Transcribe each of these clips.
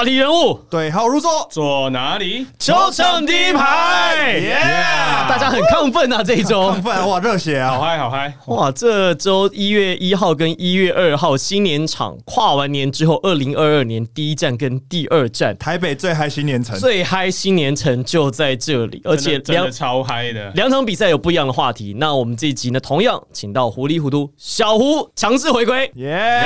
话题人物，对号入座，坐哪里？球场第一排，耶！大家很亢奋啊！这一周亢，奋哇，热血啊！好嗨，好嗨！哇，这周一月一号跟一月二号新年场跨完年之后，二零二二年第一站跟第二站台北最嗨新年城，最嗨新年城就在这里，而且两超嗨的。两场比赛有不一样的话题。那我们这一集呢，同样请到糊里糊涂小胡强势回归。耶！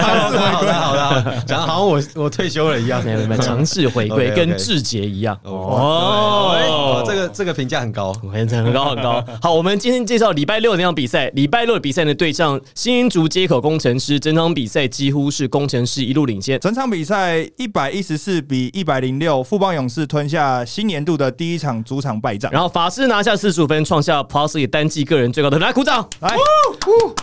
好的，好的，好的，好的，讲好像我我退休了一样。没有没有，尝试回归跟志杰一样哦，这个这个评价很高。很很高很高。好，我们今天介绍礼拜六那场比赛。礼拜六的比赛呢，对象新竹接口工程师，整场比赛几乎是工程师一路领先。整场比赛一百一十四比一百零六，富邦勇士吞下新年度的第一场主场败仗。然后法师拿下四十五分，创下 Plus 单季个人最高的。来鼓掌！来，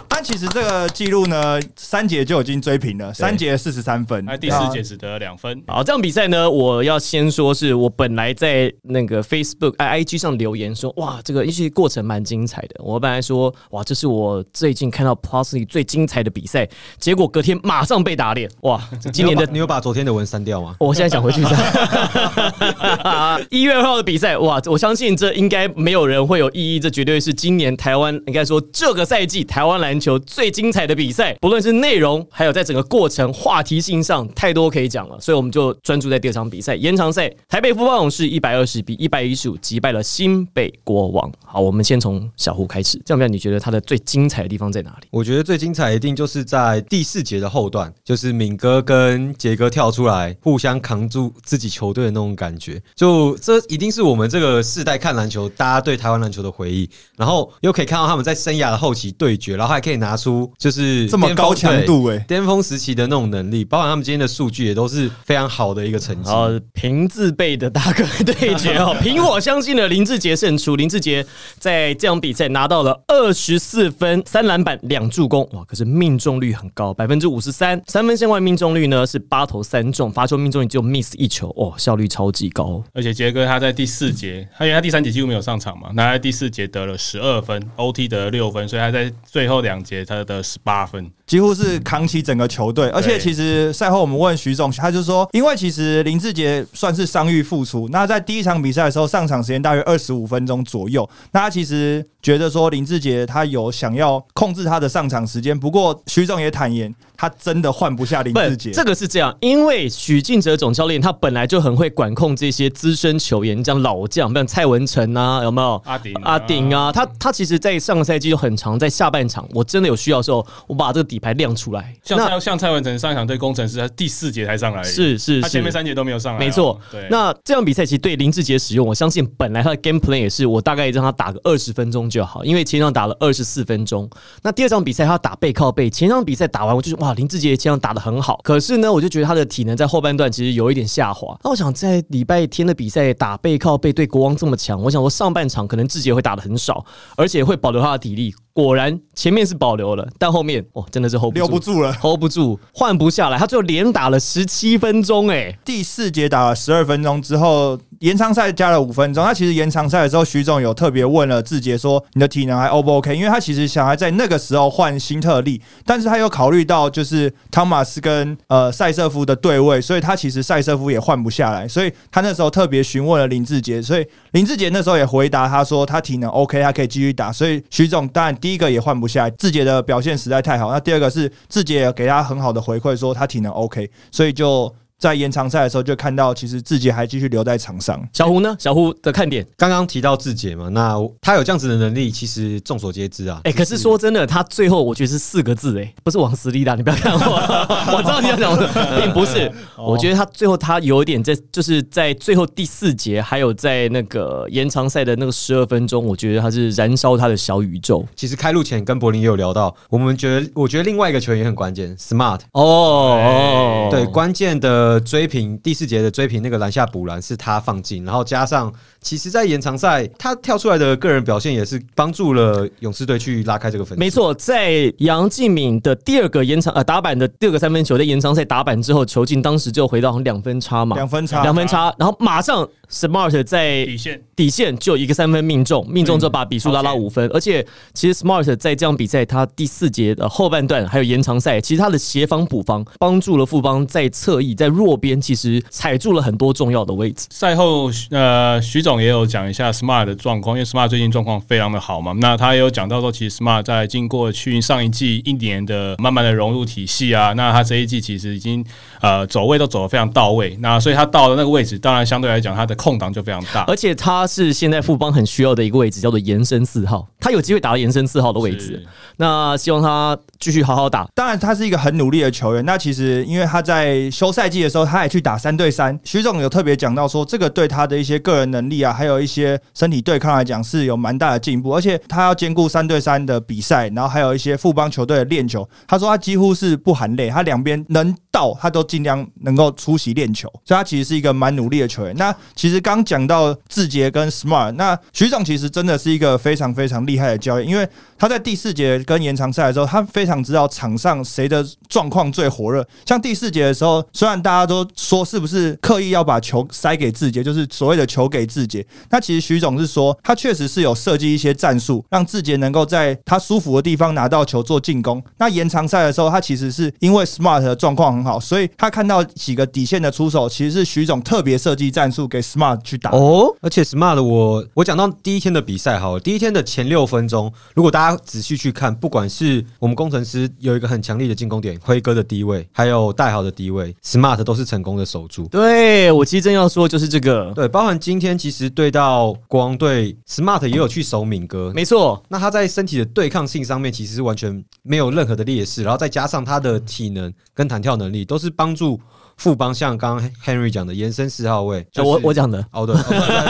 但其实这个记录呢，三节就已经追平了，三节四十三分，哎，第四节只得了两分。好，这场比赛呢，我要先说是我本来在那个 Facebook、i IG 上留言说，哇，这个一些过程蛮精彩的。我本来说，哇，这是我最近看到 Plus 里最精彩的比赛，结果隔天马上被打脸，哇，这 今年的你有把你有把昨天的文删掉吗？我现在想回去删 一月二号的比赛，哇！我相信这应该没有人会有异议，这绝对是今年台湾应该说这个赛季台湾篮球最精彩的比赛，不论是内容还有在整个过程话题性上，太多可以讲了，所以我们就专注在第二场比赛延长赛，台北富邦勇士一百二十比一百一十五击败了新北国王。好，我们先从小胡开始，这样不样？你觉得他的最精彩的地方在哪里？我觉得最精彩一定就是在第四节的后段，就是敏哥跟杰哥跳出来，互相扛住自己球队的那种感觉。就这一定是我们这个世代看篮球，大家对台湾篮球的回忆。然后又可以看到他们在生涯的后期对决，然后还可以拿出就是这么高强度哎、对巅峰时期的那种能力，包含他们今天的数据也都是非常好的一个成绩。然后凭自备的大哥对决哦，凭我相信的林志杰胜出。林志杰在这场比赛拿到了二十四分、三篮板、两助攻，哇！可是命中率很高，百分之五十三，三分线外命中率呢是八投三中，罚球命中率只有 miss 一球，哦，效率超级高。而且杰哥他在第四节，他因为他第三节几乎没有上场嘛，那他在第四节得了十二分，OT 得了六分，所以他在最后两节他得十八分。几乎是扛起整个球队。而且其实赛后我们问徐总，他就说，因为其实林志杰算是伤愈复出，那在第一场比赛的时候上场时间大约二十五分钟左右，那他其实觉得说林志杰他有想要控制他的上场时间，不过徐总也坦言，他真的换不下林志杰。这个是这样，因为许晋哲总教练他本来就很会管控这些资深球员，像老将，像蔡文成啊，有没有？阿顶阿顶啊，他他其实，在上个赛季就很长，在下半场，我真的有需要的时候，我把这个底牌亮出来。像像蔡文成上一场对工程师，他第四节才上来，是是是他前面三节都没有上来哦。没错对，，那这场比赛其实对林志杰使用，我相信本来他的 game plan 也是，我大概让他打个二十分钟就好，因为前场打了二十四分钟。那第二场比赛他打背靠背，前场比赛打完，我就是哇，林志杰这样打的很好，可是呢，我就觉得他的体能在后半段其实有一点下滑。那我想在礼拜天的比赛打背靠背对国王这么强，我想说上半场可能志杰会打的很少，而且会保留他的体力。果然前面是保留了，但后面哦真的是 hold 不住留不住了。hold 不住，换不下来。他最后连打了十七分钟，哎，第四节打了十二分钟之后，延长赛加了五分钟。他其实延长赛的时候，徐总有特别问了志杰说：“你的体能还 O 不 OK？” 因为他其实想要在那个时候换新特利，但是他有考虑到就是汤马斯跟呃塞瑟夫的对位，所以他其实塞瑟夫也换不下来，所以他那时候特别询问了林志杰，所以林志杰那时候也回答他说他体能 OK，他可以继续打。所以徐总当然第第一个也换不下来，志杰的表现实在太好。那第二个是志杰也给他很好的回馈，说他体能 OK，所以就。在延长赛的时候，就看到其实志杰还继续留在场上。小胡呢？小胡的看点，刚刚提到志杰嘛，那他有这样子的能力，其实众所皆知啊。哎、可是说真的，他最后我觉得是四个字、哎，不是往死里打，你不要看我，我知道你要讲的，并不是。我觉得他最后他有一点在，就是在最后第四节，还有在那个延长赛的那个十二分钟，我觉得他是燃烧他的小宇宙。其实开路前跟柏林也有聊到，我们觉得，我觉得另外一个球员也很关键，Smart。哦哦，对，关键的追平第四节的追平那个篮下补篮是他放进，然后加上其实，在延长赛他跳出来的个人表现也是帮助了勇士队去拉开这个分。没，错，在杨敬敏的第二个延长呃打板的第二个三分球，在延长赛打板之后，球进当时就回到两分差嘛，两分差两分差，然后马上 Smart 在底线底线就一个三分命中，命中之后把比数拉到五分，而且其实 Smart 在这场比赛他第四节的后半段还有延长赛，其实他的协防补防帮助了富邦在侧翼在弱边其实踩住了很多重要的位置。赛后，呃，徐总也有讲一下 Smart 的状况，因为 Smart 最近状况非常的好嘛。那他也有讲到说，其实 Smart 在经过去上一季一年的慢慢的融入体系啊，那他这一季其实已经呃走位都走得非常到位。那所以他到了那个位置，当然相对来讲他的空档就非常大。而且他是现在富邦很需要的一个位置，叫做延伸四号，他有机会打到延伸四号的位置。那希望他继续好好打。当然，他是一个很努力的球员。那其实，因为他在休赛季的时候，他也去打三对三。徐总有特别讲到说，这个对他的一些个人能力啊，还有一些身体对抗来讲，是有蛮大的进步。而且他要兼顾三对三的比赛，然后还有一些富邦球队的练球。他说他几乎是不含累，他两边能到，他都尽量能够出席练球。所以他其实是一个蛮努力的球员。那其实其实刚讲到志杰跟 Smart，那徐总其实真的是一个非常非常厉害的教练，因为他在第四节跟延长赛的时候，他非常知道场上谁的状况最火热。像第四节的时候，虽然大家都说是不是刻意要把球塞给志杰，就是所谓的球给志杰，那其实徐总是说，他确实是有设计一些战术，让志杰能够在他舒服的地方拿到球做进攻。那延长赛的时候，他其实是因为 Smart 的状况很好，所以他看到几个底线的出手，其实是徐总特别设计战术给去打。哦，而且 Smart 我我讲到第一天的比赛好了，第一天的前六分钟，如果大家仔细去看，不管是我们工程师有一个很强力的进攻点，辉哥的低位，还有戴豪的低位，Smart 都是成功的守住。对我其实正要说就是这个，对，包含今天其实对到国王队，Smart 也有去守敏哥，没错。那他在身体的对抗性上面其实是完全没有任何的劣势，然后再加上他的体能跟弹跳能力，都是帮助富邦像刚刚 Henry 讲的延伸四号位，就是我我讲的。哦对，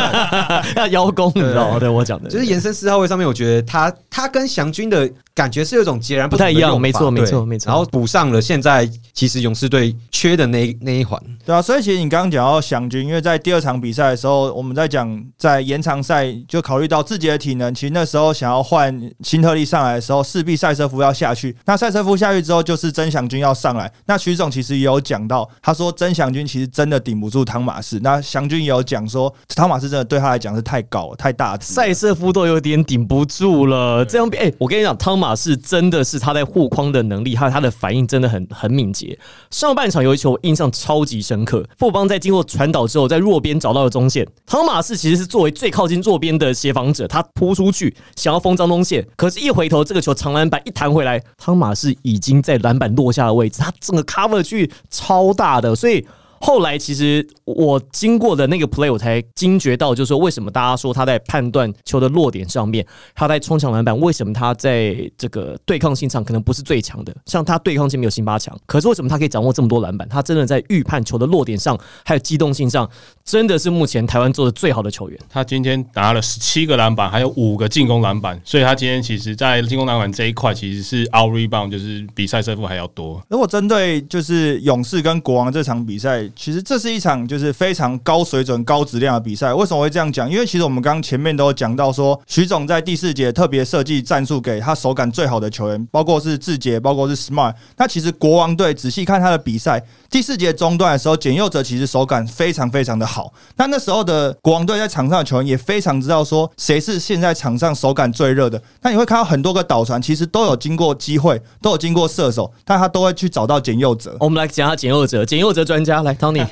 要邀功，你知道吗？对。我讲的，就是延伸四号位上面，我觉得他他跟祥军的感觉是有一种截然不太一样没错没错没错。然后补上了现在其实勇士队缺的那那一环，对啊，所以其实你刚刚讲到祥军，因为在第二场比赛的时候，我们在讲在延长赛就考虑到自己的体能，其实那时候想要换新特利上来的时候，势必赛车夫要下去。那赛车夫下去之后，就是曾祥军要上来。那徐总其实也有讲到，他说曾祥军其实真的顶不住汤马士。那祥军也有讲说，汤马士真的对他来讲是太高了，太大只了。塞瑟夫都有点顶不住了。这样，哎、我跟你讲，汤马士真的是他在护框的能力，还有他的反应真的很很敏捷。上半场有一球我印象超级深刻，富邦在经过传导之后，在弱边找到了中线，汤马士其实是作为最靠近弱边的协防者，他扑出去想要封张东宪，可是一回头，这个球长篮板一弹回来，汤马士已经在篮板落下的位置，他整个 cover 去超大的，所以。后来其实我经过的那个 play，我才惊觉到，就是说为什么大家说他在判断球的落点上面，他在冲抢篮板，为什么他在这个对抗性上可能不是最强的？像他对抗性没有辛巴强，可是为什么他可以掌握这么多篮板？他真的在预判球的落点上，还有机动性上，真的是目前台湾做的最好的球员。他今天拿了十七个篮板，还有五个进攻篮板，所以他今天其实在进攻篮板这一块其实是 out rebound，就是比赛胜负还要多。如果针对就是勇士跟国王这场比赛，其实这是一场就是非常高水准、高质量的比赛。为什么会这样讲？因为其实我们刚刚前面都有讲到说，徐总在第四节特别设计战术给他手感最好的球员，包括是志杰，包括是 Smart。那其实国王队仔细看他的比赛，第四节中段的时候，简佑哲其实手感非常非常的好。那那时候的国王队在场上的球员也非常知道说谁是现在场上手感最热的。那你会看到很多个导传，其实都有经过机会，都有经过射手，但他都会去找到简佑哲。我们来讲下简佑哲，简佑哲专家来，Tony。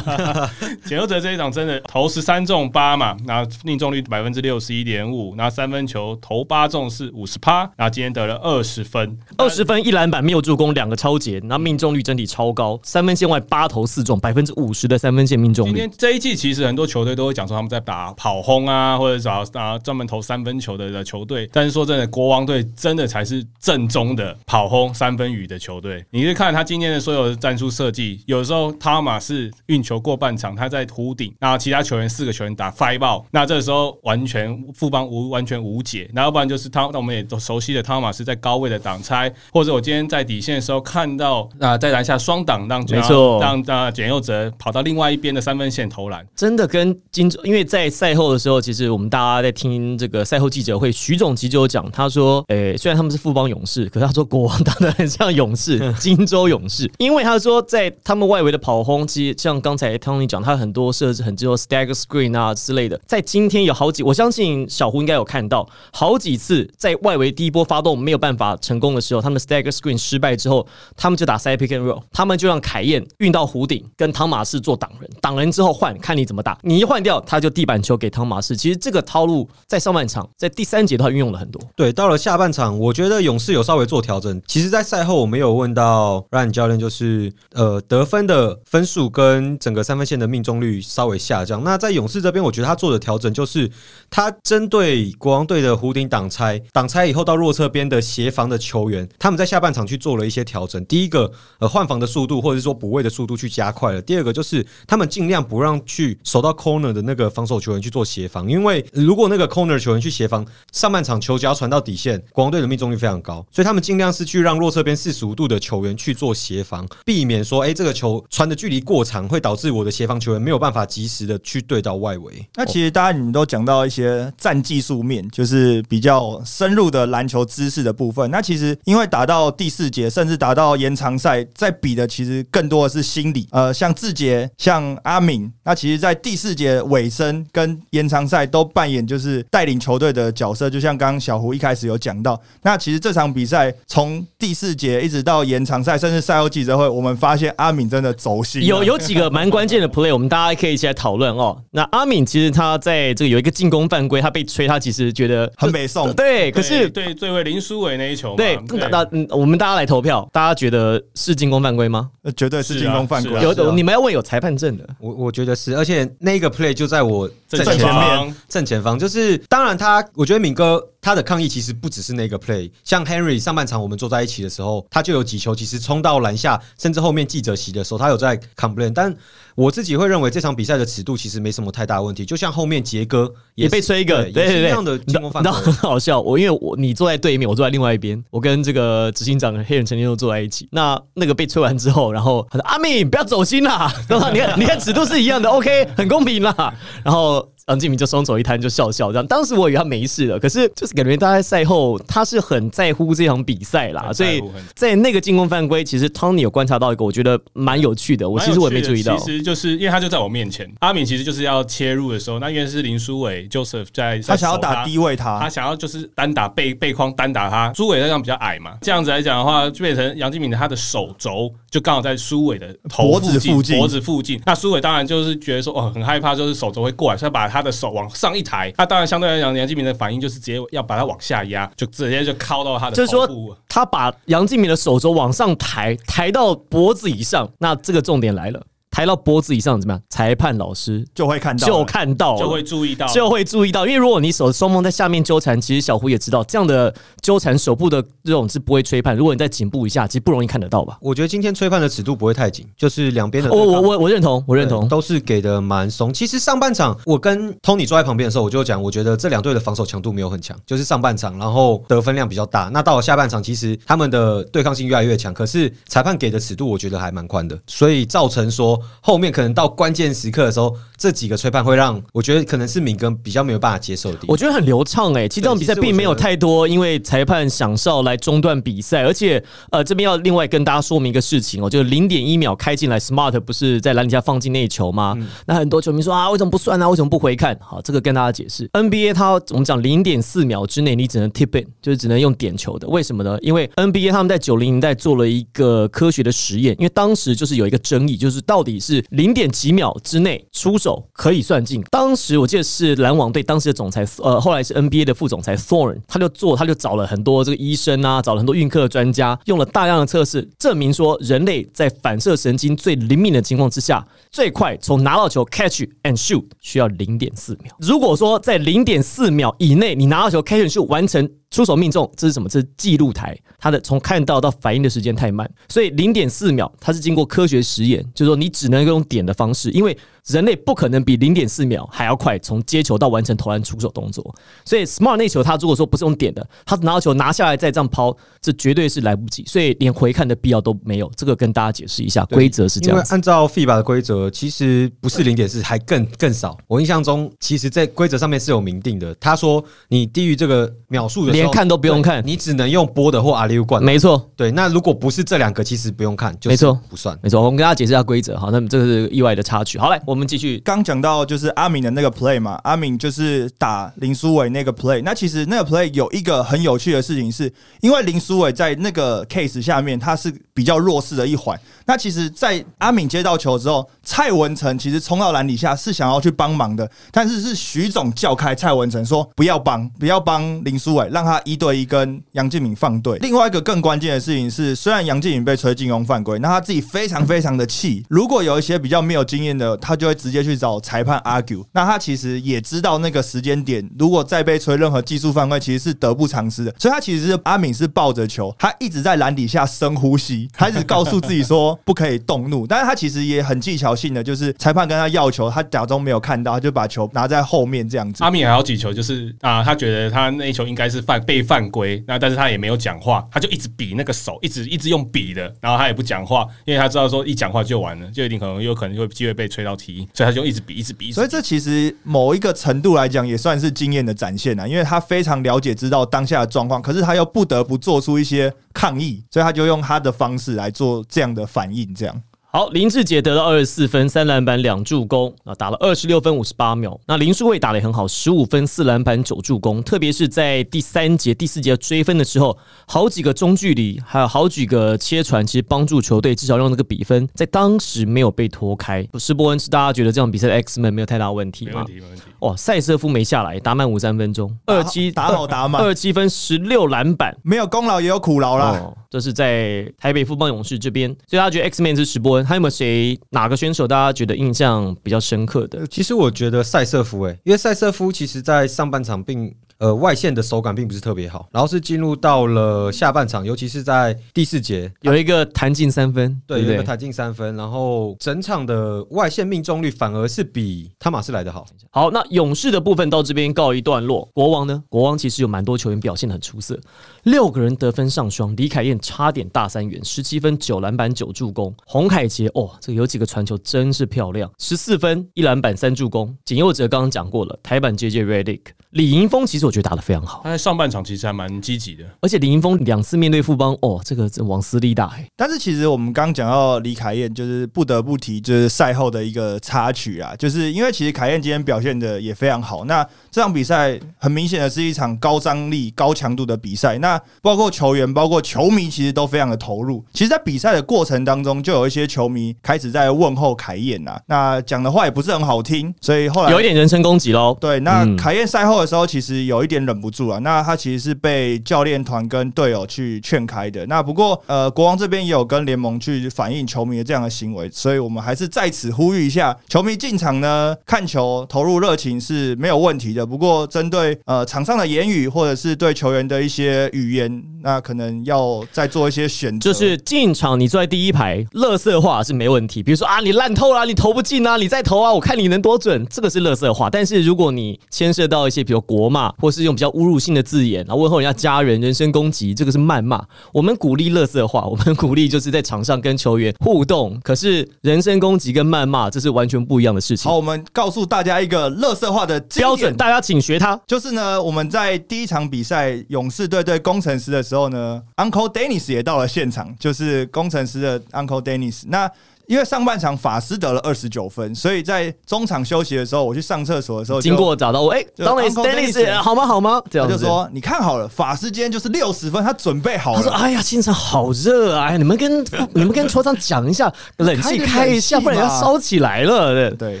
简佑哲这一场真的投十三中八嘛，然后命中率百分之六十一点五，然后三分球投八中是五十趴，然后今天得了二十分，二十分一篮板没有助攻，两个超节，那命中率整体超高，三分线外八投四中，百分之五十的三分线命中率今天。这一季其实很多球队都会讲说他们在打跑轰啊，或者找啊专门投三分球的的球队。但是说真的，国王队真的才是正宗的跑轰三分雨的球队。你去看他今天的所有的战术设计，有时候汤马是运球过半场，他在弧顶，然后其他球员四个球员打 five ball，那这个时候完全富邦无完全无解。那要不然就是汤，那我们也都熟悉的汤马是在高位的挡拆，或者我今天在底线的时候看到啊、在篮下双挡让没错让让简佑哲跑到另外一边的三分线投篮。真的跟金州，因为在赛后的时候，其实我们大家在听这个赛后记者会，徐总其实就有讲，他说，诶、虽然他们是富邦勇士，可是他说国王打得很像勇士，金州勇士，因为他说在他们外围的跑轰攻击像刚才 Tony 讲，它很多设置很多 stagger screen 啊之类的，在今天有好几，我相信小胡应该有看到好几次在外围第一波发动没有办法成功的时候，他们 stagger screen 失败之后，他们就打 side pick and roll，他们就让凯燕运到弧顶跟汤马士做挡人，挡人之后换，看你怎么打，你一换掉，他就地板球给汤马士。其实这个套路在上半场，在第三节的话运用了很多。对，到了下半场，我觉得勇士有稍微做调整。其实，在赛后我们有问到 Ryan 教练，就是呃得分的分数跟整个三分线的命中率稍微下降。那在勇士这边，我觉得他做的调整就是他针对国王队的弧顶挡拆，挡拆以后到弱侧边的协防的球员，他们在下半场去做了一些调整。第一个，呃换防的速度或者是说补位的速度去加快了。第二个就是他们尽量不让去守到 corner 的那个防守球员去做协防，因为如果那个 corner 球员去协防，上半场球只要传到底线，国王队的命中率非常高，所以他们尽量是去让弱侧边四十五度的球员去做协防，避免说，哎、这个球传的距离过长，会导致我的协防球员没有办法及时的去对到外围。那其实大家你们都讲到一些战技术面，就是比较深入的篮球知识的部分。那其实因为打到第四节，甚至打到延长赛，在比的其实更多的是心理。呃，像志杰、像阿敏，那其实，在第四节尾声跟延长赛都扮演就是带领球队的角色。就像刚刚小胡一开始有讲到，那其实这场比赛从第四节一直到延长赛，甚至赛后记者会，我们发现阿敏真的走心，有有几个蛮关键的 play，我们大家可以一起来讨论哦。那阿敏其实他在这个有一个进攻犯规，他被吹，他其实觉得很北宋。对，可是对对位林书伟那一球，对，那我们大家来投票，大家觉得是进攻犯规吗？呃绝对是进攻犯规是啊啊。有你们要问有裁判证的，我我觉得是，而且那个 play 就在我正前前方，正前方，就是当然他，我觉得敏哥他的抗议其实不只是那个 play，像 Henry 上半场我们坐在一起的时候，他就有几球其实冲到篮下，甚至后面记者席的时候，他有在 complain，但我自己会认为这场比赛的尺度其实没什么太大问题，就像后面杰哥也被吹一个，对对对对，也是一样的进攻犯规你知道。很好笑，我因为我你坐在对面，我坐在另外一边，我跟这个执行长黑人陈天佑坐在一起。那那个被吹完之后，然后他说：“阿敏，不要走心啦，然后你看，你看尺度是一样的，OK，很公平啦。”然后杨敬明就双手一摊，就笑笑这样。当时我以为他没事了，可是就是感觉大家赛后他是很在乎这场比赛啦，所以在那个进攻犯规，其实 Tony 有观察到一个，我觉得蛮有趣的，我其实我也没注意到。其实就是因为他就在我面前，阿敏其实就是要切入的时候，那因为是林书伟 Joseph 在，他想要打低位他，他他，想要就是单打背背框单打他，苏伟那样比较矮嘛，这样子来讲的话，就变成杨敬敏的他的手肘就刚好在苏伟的头脖子附近脖子附近。那苏伟当然就是觉得说哦很害怕，就是手肘会过来，所以把他的手往上一抬。那当然相对来讲，杨敬明的反应就是直接要把他往下压，就直接就靠到他的就是说。他把杨敬明的手肘往上抬，抬到脖子以上。那这个重点来了，抬到脖子以上怎么样？裁判老师就会看到，就看到就会注意到，就会注意到，因为如果你手双方在下面纠缠，其实小胡也知道这样的纠缠手部的这种是不会吹判。如果你在颈部以下，其实不容易看得到吧？我觉得今天吹判的尺度不会太紧，就是两边的我我我我认同，我认同。都是给的蛮松。其实上半场我跟 Tony 坐在旁边的时候，我就讲，我觉得这两队的防守强度没有很强，就是上半场，然后得分量比较大。那到了下半场，其实他们的对抗性越来越强，可是裁判给的尺度我觉得还蛮宽的，所以造成说后面可能到关键时刻的时候，这几个吹判会让我觉得可能是敏哥比较没有办法接受的。我觉得很流畅诶、其实这场比赛并没有太多因为裁判想哨来中断比赛，而且呃这边要另外跟大家说明一个事情哦，就是零点一秒开进来，Smart 不是在篮底下放进那一球吗？那很多球迷说啊，为什么不算啊？为什么不回看？好，这个跟大家解释，NBA 它我们讲零点四秒之内你只能 tip in，就是只能用点球的，为什么呢？因为 NBA 他们在九零年代做了一个科学的实验，因为当时就是有一个争议，就是到底是零点几秒之内出手可以算进。当时我记得是篮网队当时的总裁，呃，后来是 NBA 的副总裁 Thorn，他就做，他就找了很多这个医生啊，找了很多运科的专家，用了大量的测试，证明说人类在反射神经最灵敏的情况之下，最快从拿到球 catch and shoot 需要零点四秒。如果说在零点四秒以内，你拿到球 catch and shoot 完成出手命中，这是什么？这是记录台，它的从看到到反应的时间太慢，所以零点四秒它是经过科学实验，就是说你只能用点的方式，因为人类不可能比零点四秒还要快从接球到完成投篮出手动作。所以 Smart 那球他如果说不是用点的，他拿到球拿下来再这样抛，这绝对是来不及，所以连回看的必要都没有。这个跟大家解释一下，规则是这因为样。按照 FIBA 的规则，其实不是零点四，还更更少。我印象中，其实在规则上面是有明定的。他说，你低于这个秒数的连看都不用看你只能用波的或阿里乌罐。没错，对，那如果不是这两个，其实不用看，就没错不算。没错，我们跟大家解释一下规则。好，那么这个是意外的插曲。好，嘞，我们继续。刚讲到就是阿敏的那个 play 嘛，阿敏就是打林书伟那个 play。那其实那个 play 有一个很有趣的事情是，因为林书伟在那个 case 下面他是比较弱势的一环。那其实，在阿敏接到球之后，蔡文成其实冲到篮底下是想要去帮忙的，但是是徐总叫开蔡文成说不要帮，不要帮林书伟，让他一对一跟杨敬敏放队。另外一个更关键的事情是，虽然杨敬敏被吹进攻犯规，那他自己非常非常的气。如果有一些比较没有经验的，他就会直接去找裁判 argue。那他其实也知道那个时间点，如果再被吹任何技术犯规，其实是得不偿失的。所以他其实是阿敏是抱着球，他一直在篮底下深呼吸，他一直告诉自己说不可以动怒。但是他其实也很技巧性的，就是裁判跟他要球，他假装没有看到，他就把球拿在后面这样子。阿米还有几球，就是啊，他觉得他那一球应该是犯被犯规，那但是他也没有讲话，他就一直比那个手，一直一直用比的，然后他也不讲话，因为他知道说一讲话就完了，就一定可能有可能就会机会被吹到踢，所以他就一直比，一直比。一直比所以这其实某一个程度来讲，也算是经验的展现啊，因为他非常了解知道当下的状况，可是他又不得不做出一些抗议，所以他就用他的方式来做这样的反应，这样。好，林志杰得到二十四分、三篮板、两助攻，啊，打了二十六分五十八秒。那林书伟打得也很好，十五分、四篮板、九助攻。特别是在第三节、第四节追分的时候，好几个中距离，还有好几个切传，其实帮助球队至少让那个比分在当时没有被拖开。施伯恩是大家觉得这场比赛的 X 们没有太大问题吗没问？题，没问题。哇，塞瑟夫没下来，打满五三分钟，二七打好打满二七分十六篮板。没有功劳也有苦劳啦。哦，这是在台北富邦勇士这边，所以大家觉得 X Man 是史伯恩，还有没有谁哪个选手大家觉得印象比较深刻的？其实我觉得塞瑟夫，诶，因为塞瑟夫其实在上半场并呃外线的手感并不是特别好，然后是进入到了下半场，尤其是在第四节，有一个弹进三分，对？有一个弹进三分，然后整场的外线命中率反而是比汤马斯来的好。好，那勇士的部分到这边告一段落。国王呢？国王其实有蛮多球员表现的很出色，六个人得分上双，李凯燕差点大三元，十七分、九篮板、九助攻。洪凯杰哦，这个有几个传球真是漂亮，十四分、一篮板、三助攻。简佑哲刚刚讲过了，台版 JJ Redick，李盈峰其实我觉得打得非常好，他在上半场其实还蛮积极的，而且李盈峰两次面对富邦，哦，这个这往死力打哎、但是其实我们刚讲到李凯燕，就是不得不提，就是赛后的一个插曲啊，就是因为其实凯燕今天表现的也非常好。那这场比赛很明显的是一场高张力、高强度的比赛，那包括球员、包括球迷，其实都非常的投入。其实，在比赛的过程当中，就有一些球迷开始在问候凯燕呐，那讲的话也不是很好听，所以后来有一点人身攻击喽。对，那嗯凯燕赛后的时候，其实有有一点忍不住啊。那他其实是被教练团跟队友去劝开的。那不过，呃，国王这边也有跟联盟去反映球迷的这样的行为，所以我们还是在此呼吁一下，球迷进场呢看球投入热情是没有问题的。不过，针对呃场上的言语或者是对球员的一些语言，那可能要再做一些选择。就是进场，你坐在第一排，乐色话是没问题。比如说啊，你烂透了，你投不进啊，你再投啊，我看你能多准，这个是乐色话。但是如果你牵涉到一些比如国骂，或是用比较侮辱性的字眼，然后问候人家家人、人身攻击，这个是谩骂。我们鼓励乐色化，我们鼓励就是在场上跟球员互动。可是人身攻击跟谩骂，这是完全不一样的事情好，。我们告诉大家一个乐色化的标准，大家请学他。就是呢，我们在第一场比赛勇士队对工程师的时候呢，Uncle Dennis 也到了现场，就是工程师的 Uncle Dennis。那因为上半场法师得了二十九分，所以在中场休息的时候，我去上厕所的时候就，经过找到我，哎、就当然 Dennis 好吗？好吗？这样子他就说：“你看好了，法师今天就是六十分，他准备好了他说：“。哎呀，现场好热啊！哎你们跟 你们跟球场讲一下，冷气开一下，不然要烧起来了。”对”对，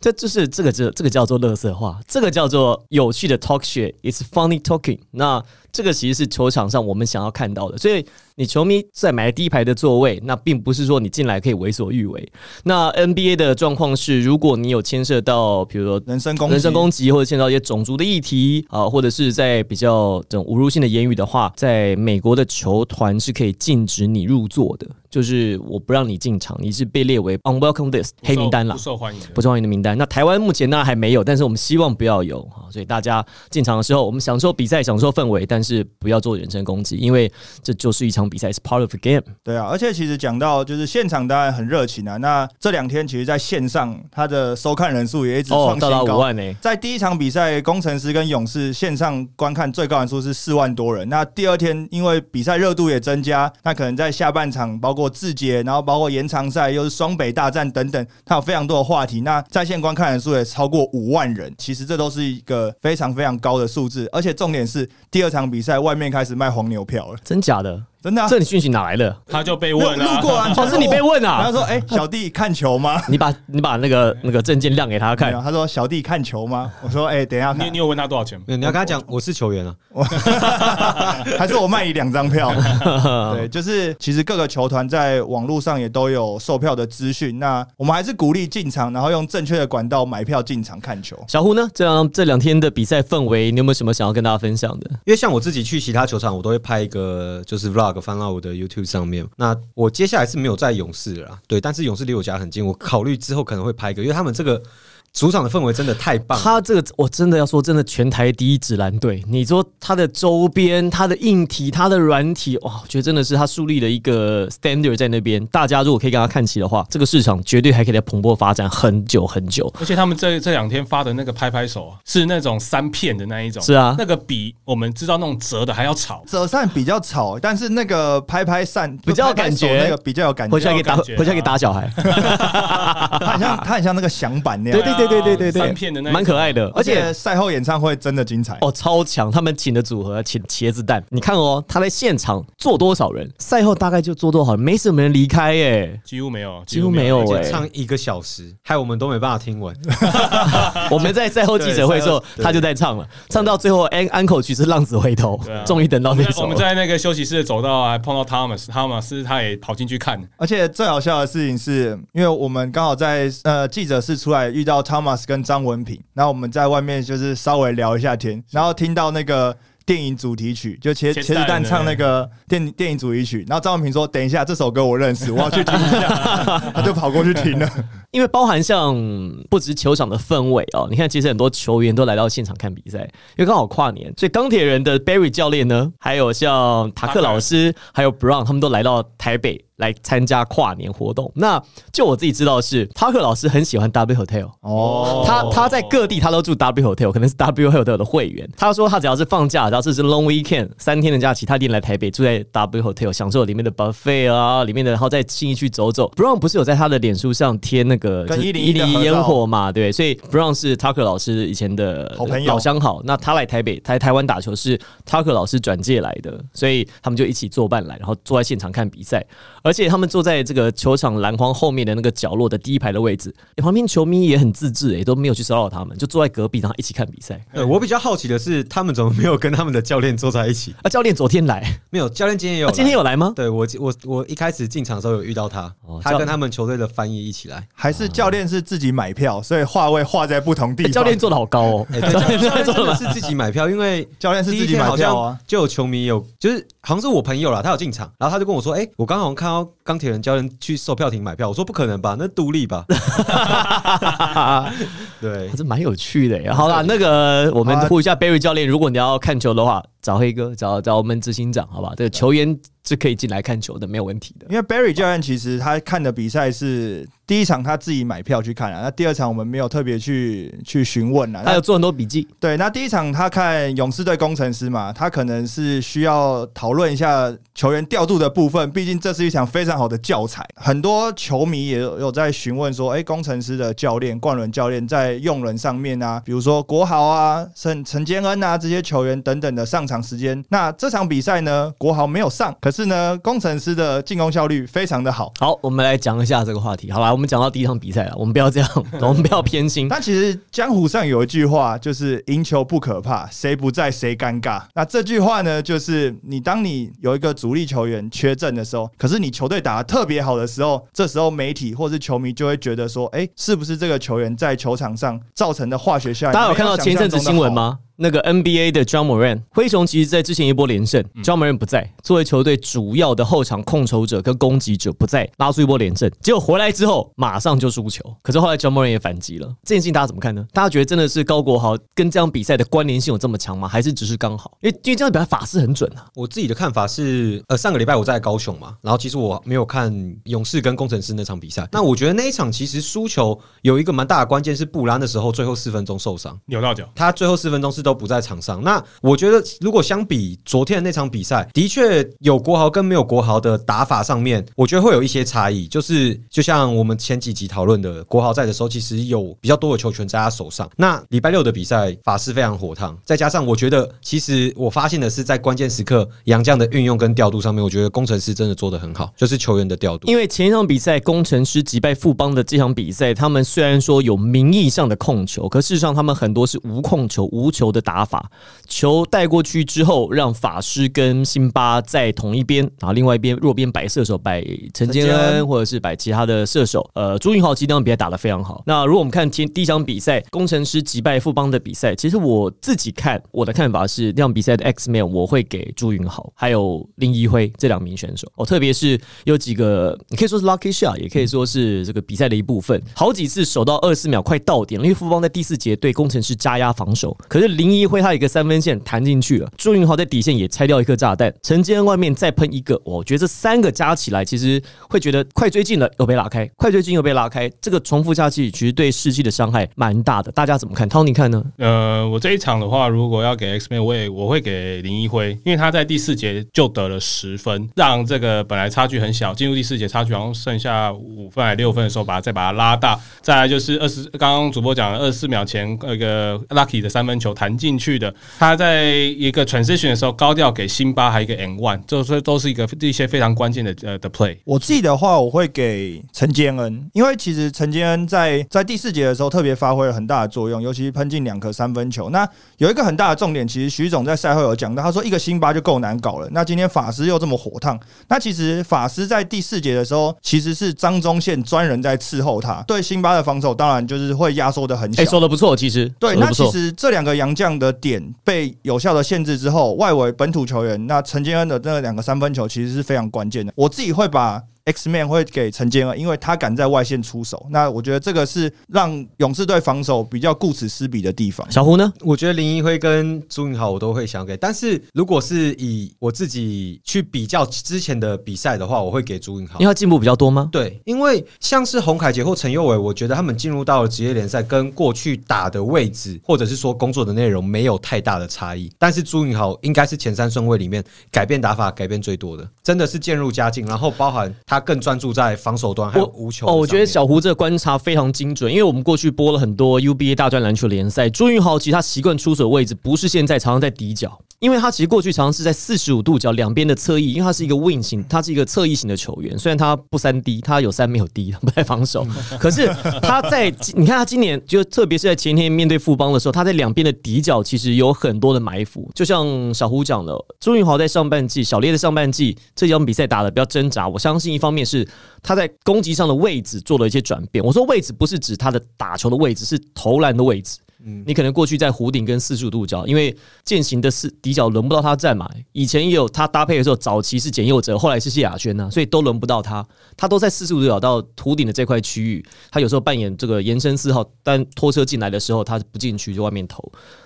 这就是这个这这个叫做乐色话，这个叫做有趣的 talk shit，it's funny talking。那这个其实是球场上我们想要看到的，所以你球迷在买第一排的座位，那并不是说你进来可以为所欲为。那 NBA 的状况是，如果你有牵涉到，比如说人身攻击，人身攻击或者牵涉到一些种族的议题啊、或者是在比较这种侮辱性的言语的话，在美国的球团是可以禁止你入座的。就是我不让你进场，你是被列为 unwelcome list 黑名单啦不。受欢迎。不受欢迎的名单。那台湾目前当然还没有，但是我们希望不要有啊。所以大家进场的时候，我们享受比赛、享受氛围，但是不要做人身攻击，因为这就是一场比赛，是 part of the game。对啊，而且其实讲到就是现场当然很热情啊。那这两天其实在线上，它的收看人数也一直哦创，新高。到达五万呢、在第一场比赛，工程师跟勇士线上观看最高人数是四万多人。那第二天因为比赛热度也增加，那可能在下半场包括字节，然后包括延长赛，又是双北大战等等，它有非常多的话题。那在线观看人数也超过五万人，其实这都是一个非常非常高的数字。而且重点是第二场比赛外面开始卖黄牛票了，真假的？真的、啊。这你讯息哪来的？他就被路问啊，路过啊，哦，是你被问啊然后？说：“哎、小弟看球吗 你把你把那个那个证件亮给他？”没看有，，他说：“小弟看球吗？”我说：“哎、等一下看你你，有问他多少钱吗？你要跟他讲我是球员啊，还是我卖你两张票？” 对，就是其实各个球团在网络上也都有售票的资讯。那我们还是鼓励进场，然后用正确的管道买票进场看球。小胡呢？这样这两天的比赛氛围，你有没有什么想要跟大家分享的？因为像我自己去其他球场，我都会拍一个就是 vlog 放到我的 YouTube 上面。那我接下来是没有在勇士了啦，对，但是勇士离我家很近，我考虑之后可能会拍一个，因为他们这个主场的氛围真的太棒了。他这个我真的要说，真的全台第一直男队。你说他的周边、他的硬体、他的软体，哇，我觉得真的是他树立了一个 standard 在那边。大家如果可以跟他看齐的话，这个市场绝对还可以再蓬勃发展很久很久。而且他们这这两天发的那个拍拍手啊，是那种三片的那一种，是啊那个比我们知道那种折的还要吵。折扇比较吵，但是那个拍拍扇比较感觉那个比较有感觉。回去还可以打，回去还可以打小孩。他很像，他很像那个响板那样。对对对对对对对，三片的那蛮可爱的，而而且且赛后演唱会真的精彩。哦，超强！他们请的组合，请茄子蛋，你看哦，他在现场坐多少人，赛后大概就坐多少人，没什么人离开耶。几乎没有，几乎没有几乎欸而且唱一个小时，害我们都没办法听完。我们在赛后记者会的时候，他就在唱了，唱到最后安安口曲是浪子回头终于等到那首。我们在那个休息室的走到啊，碰到 Thomas，Thomas 他也跑进去看，而且最好笑的事情是，因为我们刚好在呃记者室出来遇到 Thomas 跟张文平，然后我们在外面就是稍微聊一下天，然后听到那个。电影主题曲就茄茄子茄子蛋蛋唱那个电电影主题曲，然后张文平说：“等一下，这首歌我认识，我要去听一下。”他就跑过去听了。因为包含像不止球场的氛围哦，你看其实很多球员都来到现场看比赛，因为刚好跨年，所以钢铁人的 Barry 教练呢，还有像塔克老师，还有 Brown 他们都来到台北来参加跨年活动。那就我自己知道的是，塔克老师很喜欢 W Hotel。哦，他他在各地他都住 W Hotel，可能是 W Hotel 的会员。他说他只要是放假，只要是是 long weekend 三天的假期，他一定来台北住在 W Hotel，享受里面的 buffet 啊，里面的，然后再轻易去走走。Brown 不是有在他的脸书上贴那个跟就是101的合照烟火嘛？对，所以 Brown 是 Tucker 老师以前的好朋友老相好。那他来台北台台湾打球是 Tucker 老师转介来的，所以他们就一起作伴来，然后坐在现场看比赛。而且他们坐在这个球场篮筐后面的那个角落的第一排的位置，诶旁边球迷也很自制，也都没有去骚扰他们，就坐在隔壁，然后一起看比赛。呃，我比较好奇的是，他们怎么没有跟他们的教练坐在一起？啊，教练昨天来，没有，教练今天有啊，今天有来吗？对我我我一开始进场的时候有遇到他，哦他跟他们球队的翻译一起来。还是教练是自己买票，所以话位画在不同地方。诶教练做的好高哦，哎、对，教练 教练是自己买票，因为教练是自己买票啊。就有球迷有，就是好像是我朋友啦，他有进场，然后他就跟我说：“哎、我刚好看到钢铁人教练去售票亭买票。”我说：“不可能吧，那独立吧？” 对，还是蛮有趣的耶。好啦，那个我们呼一下 Barry 教练，如果你要看球的话，找黑哥，找找我们执行长，好吧？这个球员是可以进来看球的，没有问题的。因为 Barry 教练其实他看的比赛是第一场他自己买票去看啊，那第二场我们没有特别去去询问啊。他有做很多笔记，对，那第一场他看勇士队工程师嘛，他可能是需要讨论一下球员调度的部分，毕竟这是一场非常好的教材。很多球迷也有有在询问说，哎、工程师的教练冠伦教练在用人上面啊，比如说国豪啊、陈陈建恩啊这些球员等等的上场时间。那这场比赛呢，国豪没有上，可是呢，工程师的进攻效率非常的好。好，我们来讲一下这个话题。好吧，我们讲到第一场比赛了，我们不要这样，我们不要偏心。但其实江湖上有一句话，就是赢球不可怕，谁不在谁尴尬。那这句话呢，就是你当你有一个主力球员缺阵的时候，可是你球队打得特别好的时候，这时候媒体或是球迷就会觉得说，哎、是不是这个球员在球场上造成的化学效应？大家有看到前一阵子新闻吗？吗？那个 NBA 的 John Moran，灰熊其实在之前一波连胜，John Moran 不在，作为球队主要的后场控球者跟攻击者不在，拉出一波连胜，结果回来之后马上就输球。可是后来 John Moran 也反击了，这件事情大家怎么看呢？大家觉得真的是高国豪跟这场比赛的关联性有这么强吗？还是只是刚好？因为因为这样比赛法式很准啊。我自己的看法是，呃，上个礼拜我在高雄嘛，然后其实我没有看勇士跟工程师那场比赛。那我觉得那一场其实输球有一个蛮大的关键是布拉的时候最后四分钟受伤，扭到脚。他最后四分钟是都都不在场上。那我觉得如果相比昨天的那场比赛，的确有国豪跟没有国豪的打法上面，我觉得会有一些差异。就是就像我们前几集讨论的，国豪在的时候，其实有比较多的球权在他手上。那礼拜六的比赛法师非常火烫，再加上我觉得其实我发现的是在关键时刻杨将的运用跟调度上面，我觉得工程师真的做得很好，就是球员的调度。因为前一场比赛工程师击败富邦的这场比赛，他们虽然说有名义上的控球，可事实上他们很多是无控球、无球的打法。球带过去之后，让法师跟辛巴在同一边，然后另外一边弱边摆射手，摆陈建恩，或者是摆其他的射手。呃，朱云豪其实那场比赛打得非常好。那如果我们看前第一场比赛，工程师击败富邦的比赛，其实我自己看我的看法是，那场比赛的 X Man 我会给朱云豪还有林一辉这两名选手。哦，特别是有几个，你可以说是 lucky shot，也可以说是这个比赛的一部分。好几次守到二十四秒快到点了，因为富邦在第四节对工程师加压防守，可是林一辉他一个三分线弹进去了，朱云豪在底线也拆掉一颗炸弹，陈坚外面再喷一个，我觉得这三个加起来，其实会觉得快追进了又被拉开，快追进又被拉开，这个重复下去，其实对士气的伤害蛮大的。大家怎么看？涛，你看呢？呃，我这一场的话，如果要给 X Man，我也我会给林一辉，因为他在第四节就得了十分，让这个本来差距很小，进入第四节差距好像剩下五分还六分的时候，把它再把它拉大。再来就是二十，刚刚主播讲了二十四秒前那个 Lucky 的三分球弹进去的，他在一个 transition 的时候高调给辛巴还有一个 N one，这这都是一个一些非常关键的呃的 play。我自己的话，我会给陈坚恩，因为其实陈坚恩在在第四节的时候特别发挥了很大的作用，尤其是喷进两颗三分球。那有一个很大的重点，其实徐总在赛后有讲到，他说一个辛巴就够难搞了，那今天法师又这么火烫，那其实法师在第四节的时候其实是张忠宪专人在伺候他，对辛巴的防守当然就是会压缩的很小哎、。说的不错，其实对，那其。实这两个洋这样的点被有效的限制之后，外围本土球员那陈建恩的那两个三分球其实是非常关键的。我自己会把 X Man 会给陈建恩，因为他敢在外线出手。那我觉得这个是让勇士队防守比较顾此失彼的地方。小胡呢？我觉得林一辉跟朱云豪我都会想给，但是如果是以我自己去比较之前的比赛的话，我会给朱云豪因为。他进步比较多吗？对，因为像是洪凯杰或陈佑伟，我觉得他们进入到了职业联赛，跟过去打的位置或者是说工作的内容没有太大的差异。但是朱云豪应该是前三顺位里面改变打法改变最多的，真的是渐入佳境，然后包含他更专注在防守端还有无球哦，我觉得小胡这个观察非常精准，因为我们过去播了很多 UBA 大专篮球联赛，朱云豪其实他习惯出手的位置不是现在常常在底角，因为他其实过去常常是在四十五度角两边的侧翼，因为他是一个 wing 型，他是一个侧翼型的球员，虽然他不三 D，他有三没有 D，他不太防守，可是他在你看他今年就特别是在前天面对富邦的时候，他在两边的底角其实有很多的埋伏，就像小胡讲的，朱云豪在上半季，小烈在上半季这几场比赛打的比较挣扎，我相信一方面是他在攻击上的位置做了一些转变。我说位置不是指他的打球的位置，是投篮的位置。你可能过去在弧顶跟四十五度角，因为践行的是底角轮不到他站嘛。以前也有他搭配的时候，早期是简佑哲，后来是谢亚轩呐，所以都轮不到他。他都在四十五度角到弧顶的这块区域，他有时候扮演这个延伸四号，但拖车进来的时候他不进去就外面投，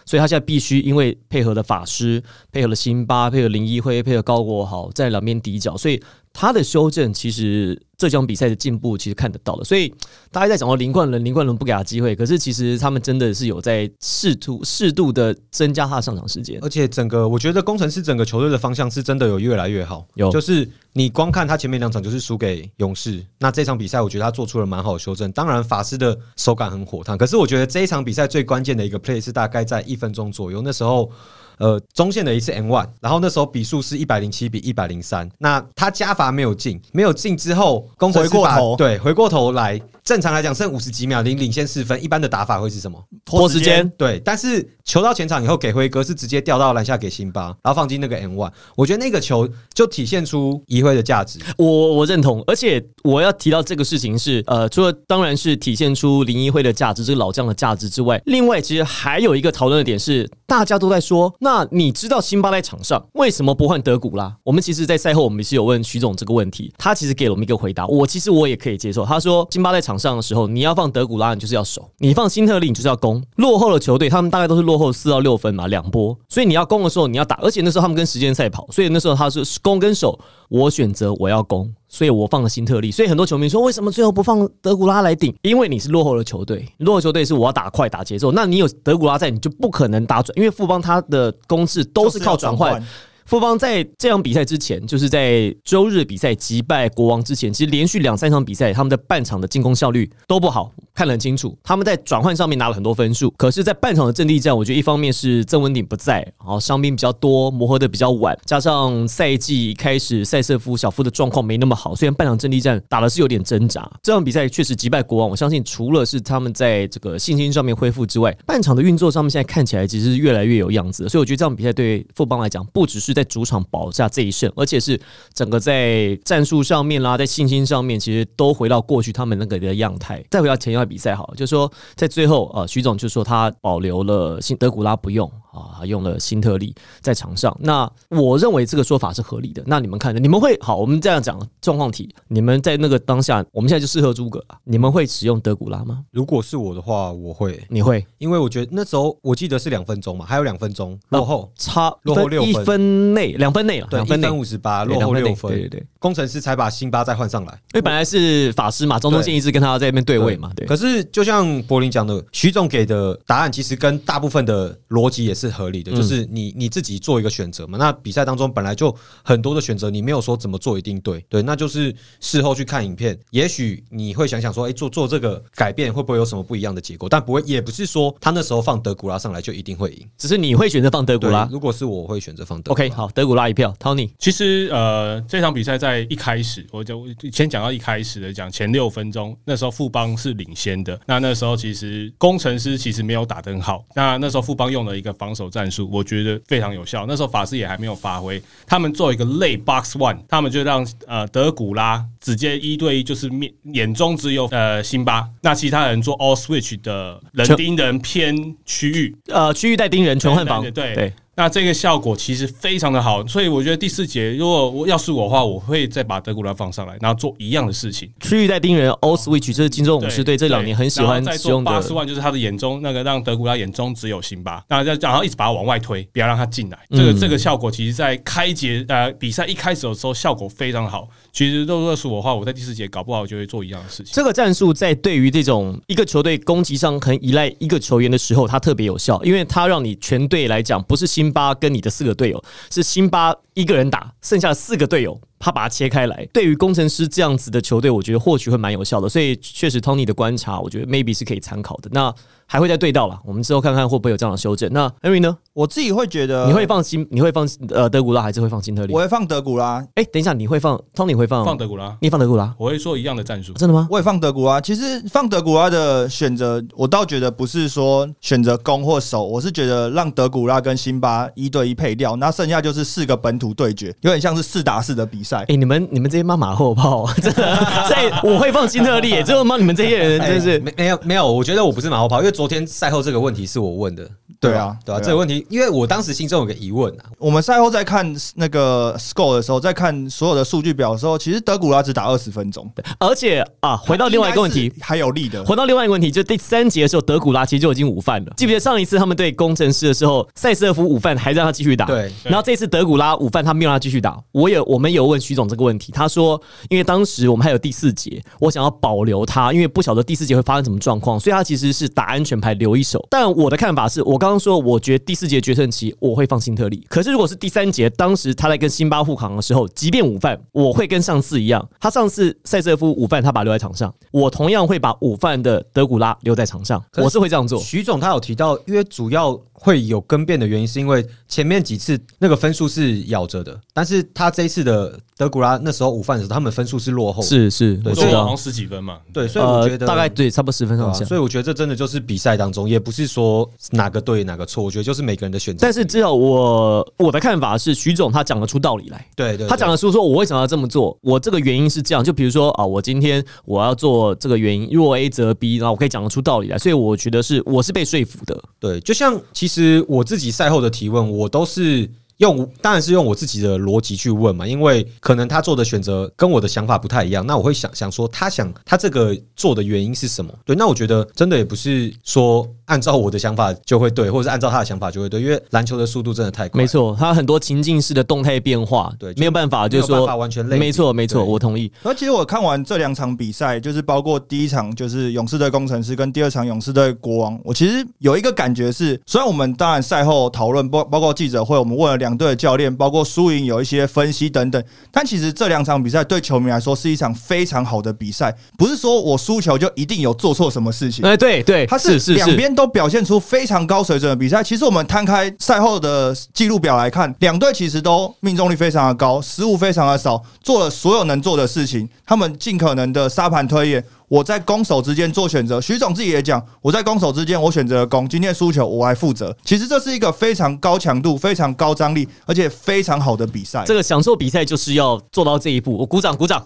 所以他现在必须因为配合了法师，配合了辛巴，配合林一辉，配合高国豪在两边底角，所以他的修正其实这场比赛的进步其实看得到的。所以大家在讲到林冠伦，林冠伦不给他机会，可是其实他们真的是有在试图适度的增加他的上场时间。而且整个我觉得工程师整个球队的方向是真的有越来越好，有就是你光看他前面两场就是输给勇士，那这场比赛我觉得他做出了蛮好的修正。当然法师的手感很火烫，可是我觉得这一场比赛最关键的一个 play 是大概在一分钟左右，那时候呃中线的一次 N one，然后那时候比数是一百零七比一百零三，那他加罚没有进，没有进之后，工程师把回过头。对回过头来，正常来讲剩五十几秒，领领先四分，一般的打法会是什么？拖时间，对，但是球到前场以后给辉哥是直接掉到篮下给辛巴，然后放进那个 N one，我觉得那个球就体现出移辉的价值。我我认同，而且我要提到这个事情是，呃，除了当然是体现出林一辉的价值，这个老将的价值之外，另外其实还有一个讨论的点是，大家都在说，那你知道辛巴在场上为什么不换德古拉？我们其实，在赛后我们也是有问徐总这个问题，他其实给了我们一个回答，我其实我也可以接受。他说，辛巴在场上的时候，你要放德古拉，你就是要守；你放辛特利，你就是要攻。落后的球队，他们大概都是落后四到六分嘛，两波，所以你要攻的时候，你要打，而且那时候他们跟时间赛跑，所以那时候他是攻跟守，我选择我要攻。所以我放了新特例，所以很多球迷说，为什么最后不放德古拉来顶？因为你是落后的球队，落后球队是我要打快打节奏，那你有德古拉在，你就不可能打转，因为富邦他的攻势都是靠转换。富邦在这场比赛之前，就是在周日比赛击败国王之前，其实连续两三场比赛，他们的半场的进攻效率都不好，看得很清楚。他们在转换上面拿了很多分数，可是，在半场的阵地战，我觉得一方面是郑文鼎不在，然后伤兵比较多，磨合的比较晚，加上赛季开始塞瑟夫小夫的状况没那么好，虽然半场阵地战打的是有点挣扎。这场比赛确实击败国王，我相信除了是他们在这个信心上面恢复之外，半场的运作上面现在看起来其实是越来越有样子。所以我觉得这场比赛对富邦来讲，不只是在主场保下这一胜，而且是整个在战术上面啦，在信心上面，其实都回到过去他们那个的样态。再回到前一场比赛，好，就是说在最后，呃，徐总就说他保留了新德古拉不用啊，用了新特例在场上。那我认为这个说法是合理的。那你们看，你们会好？我们这样讲状况题，你们在那个当下，我们现在就适合诸葛啊，你们会使用德古拉吗？如果是我的话，我会，你会？因为我觉得那时候我记得是两分钟嘛，还有两分钟落后，差落后六分一分内，两分内了，对，两分内一分。五十八，落后六分，对对对，工程师才把辛巴再换上来。因为本来是法师嘛，中东信一直跟他在那边对位嘛，对。可是就像柏林讲的，徐总给的答案其实跟大部分的逻辑也是合理的，嗯就是你你自己做一个选择嘛。那比赛当中本来就很多的选择，你没有说怎么做一定对，对，那就是事后去看影片，也许你会想想说，哎、做做这个改变会不会有什么不一样的结果？但不会，也不是说他那时候放德古拉上来就一定会赢。只是你会选择放德古拉。如果是我我会选择放德古拉。OK，好，德古拉一票，Tony。其实呃，这场比赛在一开始，我就先讲到一开始的讲前六分钟，那时候富邦是领先的。那那时候其实工程师其实没有打得很好。那那时候富邦用了一个防守战术，我觉得非常有效。那时候法师也还没有发挥，他们做一个类 box one，他们就让呃德古拉直接一对一，就是面眼中只有呃辛巴，那其他人做 all switch 的人全盯人偏区域，呃，区域带盯人全换防，对对。对，那这个效果其实非常的好，所以我觉得第四节如果我要是我的话，我会再把德古拉放上来，然后做一样的事情。区域带盯人 All Switch，这是金州勇士队这两年很喜欢使用的八十。万，就是他的眼中那个让德古拉眼中只有辛巴，那再然后一直把他往外推，不要让他进来。这个嗯这个效果，其实在开节呃比赛一开始的时候效果非常好。其实如果是我的话，我在第四节搞不好就会做一样的事情。这个战术在对于这种一个球队攻击上很依赖一个球员的时候，它特别有效，因为它让你全队来讲，不是辛巴跟你的四个队友，是辛巴一个人打，剩下四个队友他把它切开来。对于工程师这样子的球队，我觉得或许会蛮有效的。所以确实，Tony 的观察，我觉得 maybe 是可以参考的。那还会再对到了，我们之后看看会不会有这样的修正。那 Henry 呢？我自己会觉得你会放心，你会放呃德古拉，还是会放辛特利我？会放德古拉，哎、等一下，你会放 Tony 会放放德古拉，你放德古拉？我会做一样的战术。真的吗？我也放德古拉。其实放德古拉的选择，我倒觉得不是说选择攻或守，我是觉得让德古拉跟辛巴一对一配掉，那剩下就是四个本土对决，有点像是四打四的比赛哎、。你们你们这些妈马后炮，真的，在我会放心特利，只有妈你们这些人真是。哎没没有没有，我觉得我不是马后炮，因为昨天赛后这个问题是我问的，对啊对啊，这个问题，因为我当时心中有个疑问啊，我们赛后在看那个 score 的时候，在看所有的数据表的时候，其实德古拉只打二十分钟。而且啊，回到另外一个问题还有力的。回到另外一个问题，就第三节的时候，德古拉其实就已经午饭了。记不记得上一次他们对工程师的时候，塞瑟夫午饭还让他继续打，对然后这次德古拉午饭他没有让他继续打。我有我们有问徐总这个问题，他说，因为当时我们还有第四节，我想要保留他，因为不晓得第四节会发生什么状况，所以他其实是打安全牌留一手。但我的看法是，我刚刚说，我觉得第四节决胜期我会放辛特利，可是如果是第三节，当时他在跟辛巴互扛的时候，即便午饭，我会跟上次一样，他上次塞瑟夫午饭他把他留在场上，我同样会把午饭的德古拉留在场上，是我是会这样做。徐总他有提到，因为主要会有更变的原因，是因为前面几次那个分数是咬着的，但是他这一次的德古拉那时候午饭的时候，他们分数是落后，是是，对所以我知道做好像。十几分嘛，对，所以我觉得、呃、大概对，差不多十分。所以我觉得这真的就是比赛当中，也不是说哪个对哪个错，我觉得就是每个人的选择。但是至少我我的看法是，徐总他讲得出道理来。对对，他讲的得出说，我为什么要这么做？我这个原因是这样，就比如说啊，我今天我要做这个原因，若 A 则 B，然后我可以讲得出道理来，所以我觉得是我是被说服的。对，就像其实我自己赛后的提问，我都是。用当然是用我自己的逻辑去问嘛，因为可能他做的选择跟我的想法不太一样，那我会想想说他想他这个做的原因是什么？对，那我觉得真的也不是说按照我的想法就会对，或者是按照他的想法就会对，因为篮球的速度真的太快，没，错，他很多情境式的动态变化，对没有办法，就是说没法完全类没错没错，我同意。而其实我看完这两场比赛，就是包括第一场就是勇士队工程师跟第二场勇士队国王，我其实有一个感觉是，虽然我们当然赛后讨论包包括记者会，我们问了两队的教练，包括输赢有一些分析等等，但其实这两场比赛对球迷来说是一场非常好的比赛，不是说我输球就一定有做错什么事情。哎，对对，它是是是，两边都表现出非常高水准的比赛。其实我们摊开赛后的记录表来看，两队其实都命中率非常的高，失误非常的少，做了所有能做的事情。他们尽可能的沙盘推演，我在攻守之间做选择。徐总自己也讲，我在攻守之间我选择了攻，今天输球我来负责。其实这是一个非常高强度、非常高张力，而且非常好的比赛。这个享受比赛就是要做到这一步。我鼓掌鼓掌